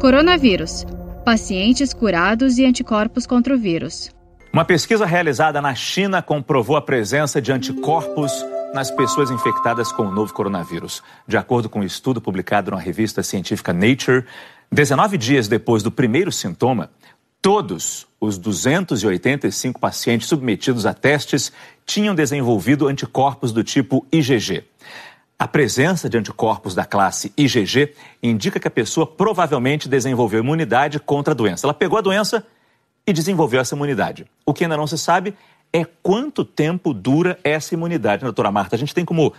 Coronavírus. Pacientes curados e anticorpos contra o vírus. Uma pesquisa realizada na China comprovou a presença de anticorpos nas pessoas infectadas com o novo coronavírus. De acordo com um estudo publicado na revista científica Nature, 19 dias depois do primeiro sintoma, todos os 285 pacientes submetidos a testes tinham desenvolvido anticorpos do tipo IgG. A presença de anticorpos da classe IgG indica que a pessoa provavelmente desenvolveu imunidade contra a doença. Ela pegou a doença e desenvolveu essa imunidade. O que ainda não se sabe é quanto tempo dura essa imunidade, doutora Marta. A gente tem como.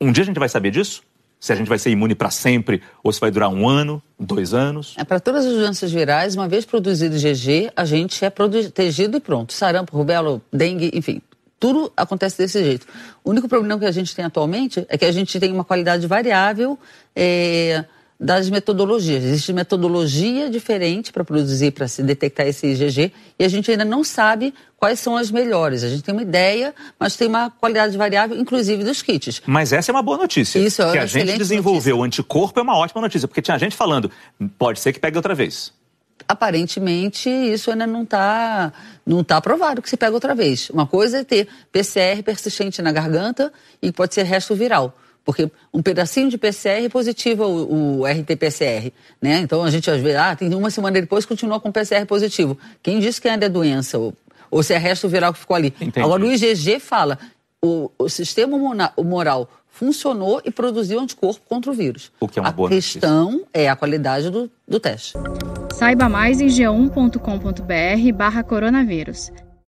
Um dia a gente vai saber disso? Se a gente vai ser imune para sempre ou se vai durar um ano, dois anos? É, para todas as doenças virais, uma vez produzido IgG, a gente é protegido e pronto. Sarampo, rubéola, dengue, enfim, tudo acontece desse jeito. O único problema que a gente tem atualmente é que a gente tem uma qualidade variável é, das metodologias. Existe metodologia diferente para produzir, para se detectar esse IgG, e a gente ainda não sabe quais são as melhores. A gente tem uma ideia, mas tem uma qualidade variável, inclusive dos kits. Mas essa é uma boa notícia. Isso é Que a gente desenvolveu o anticorpo é uma ótima notícia, porque tinha gente falando, pode ser que pegue outra vez. Aparentemente, isso ainda não está não tá provado que se pega outra vez. Uma coisa é ter PCR persistente na garganta e pode ser resto viral. Porque um pedacinho de PCR positiva o, o RT-PCR, né? Então a gente às vezes, ah, tem uma semana depois continua com PCR positivo. Quem disse que ainda é doença ou, ou se é resto viral que ficou ali? Entendi. Agora o IgG fala, o, o sistema moral funcionou e produziu anticorpo contra o vírus. O que é uma a boa questão notícia. é a qualidade do, do teste. Saiba mais em g1.com.br barra coronavírus.